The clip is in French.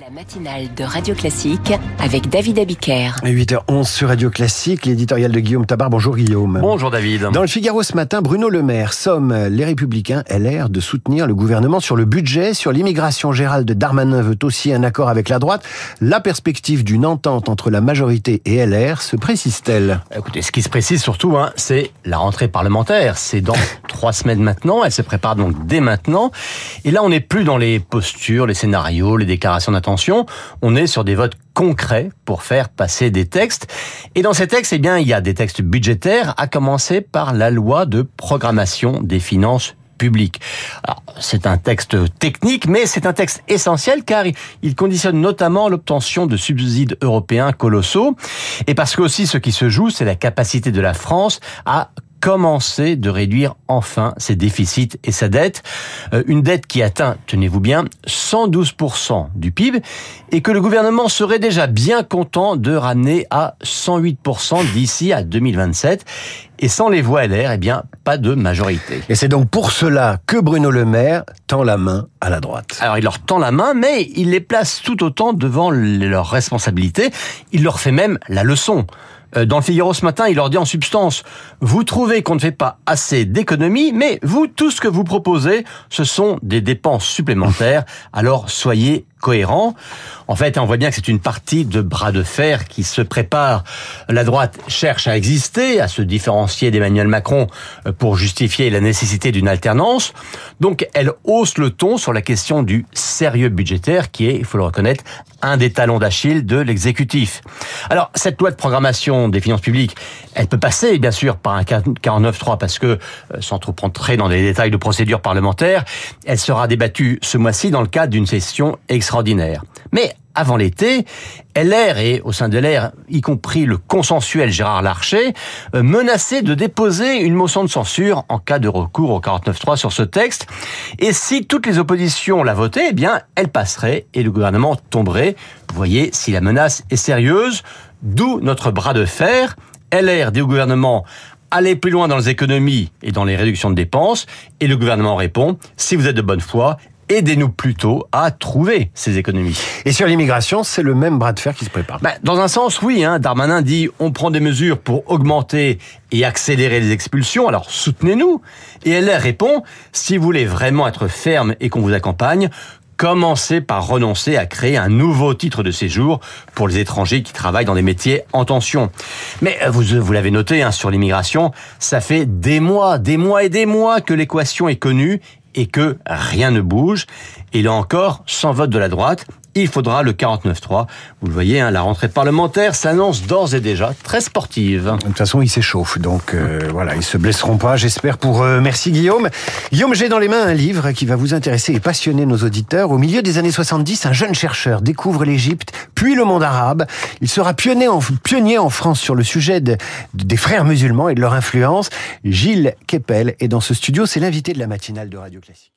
La matinale de Radio Classique avec David Abiker. 8h11 sur Radio Classique, l'éditorial de Guillaume Tabar. Bonjour Guillaume. Bonjour David. Dans le Figaro ce matin, Bruno Le Maire somme les Républicains LR de soutenir le gouvernement sur le budget, sur l'immigration. Gérald Darmanin veut aussi un accord avec la droite. La perspective d'une entente entre la majorité et LR se précise-t-elle? Écoutez, ce qui se précise surtout, hein, c'est la rentrée parlementaire. C'est dans trois semaines maintenant. Elle se prépare donc dès maintenant. Et là, on n'est plus dans les postures, les scénarios, les déclarations d'intention. On est sur des votes concrets pour faire passer des textes. Et dans ces textes, eh bien, il y a des textes budgétaires, à commencer par la loi de programmation des finances publiques. C'est un texte technique, mais c'est un texte essentiel car il conditionne notamment l'obtention de subsides européens colossaux. Et parce que aussi ce qui se joue, c'est la capacité de la France à commencer de réduire enfin ses déficits et sa dette. Euh, une dette qui atteint, tenez-vous bien, 112% du PIB et que le gouvernement serait déjà bien content de ramener à 108% d'ici à 2027. Et sans les voix LR, eh bien, pas de majorité. Et c'est donc pour cela que Bruno Le Maire tend la main à la droite. Alors il leur tend la main, mais il les place tout autant devant leurs responsabilités. Il leur fait même la leçon. Euh, dans le Figaro ce matin, il leur dit en substance, vous trouvez qu'on ne fait pas assez d'économies, mais vous, tout ce que vous proposez, ce sont des dépenses supplémentaires, alors soyez cohérent. En fait, on voit bien que c'est une partie de bras de fer qui se prépare. La droite cherche à exister, à se différencier d'Emmanuel Macron euh, pour justifier la nécessité d'une alternance. Donc, elle hausse le ton sur la question du sérieux budgétaire qui est, il faut le reconnaître, un des talons d'Achille de l'exécutif. Alors, cette loi de programmation des finances publiques, elle peut passer, bien sûr, par un 49.3 parce que, euh, sans trop rentrer dans les détails de procédure parlementaire, elle sera débattue ce mois-ci dans le cadre d'une session extraordinaire mais avant l'été, LR et au sein de LR, y compris le consensuel Gérard Larcher, euh, menaçaient de déposer une motion de censure en cas de recours au 49.3 sur ce texte. Et si toutes les oppositions la votaient, eh bien, elle passerait et le gouvernement tomberait. Vous voyez si la menace est sérieuse, d'où notre bras de fer. LR dit au gouvernement allez plus loin dans les économies et dans les réductions de dépenses. Et le gouvernement répond, si vous êtes de bonne foi, aidez-nous plutôt à trouver ces économies. Et sur l'immigration, c'est le même bras de fer qui se prépare. Bah, dans un sens, oui. Hein, Darmanin dit on prend des mesures pour augmenter et accélérer les expulsions, alors soutenez-nous. Et LR répond si vous voulez vraiment être ferme et qu'on vous accompagne, commencez par renoncer à créer un nouveau titre de séjour pour les étrangers qui travaillent dans des métiers en tension. Mais euh, vous, vous l'avez noté, hein, sur l'immigration, ça fait des mois, des mois et des mois que l'équation est connue et que rien ne bouge. Et là encore, sans vote de la droite, il faudra le 49-3. Vous le voyez, hein, la rentrée parlementaire s'annonce d'ores et déjà très sportive. De toute façon, ils s'échauffent, donc euh, voilà, ils se blesseront pas, j'espère pour eux. Merci Guillaume. Guillaume, j'ai dans les mains un livre qui va vous intéresser et passionner nos auditeurs. Au milieu des années 70, un jeune chercheur découvre l'Égypte, puis le monde arabe. Il sera pionnier en, pionnier en France sur le sujet des frères musulmans et de leur influence. Gilles Keppel est dans ce studio, c'est l'invité de la matinale de Radio Classique.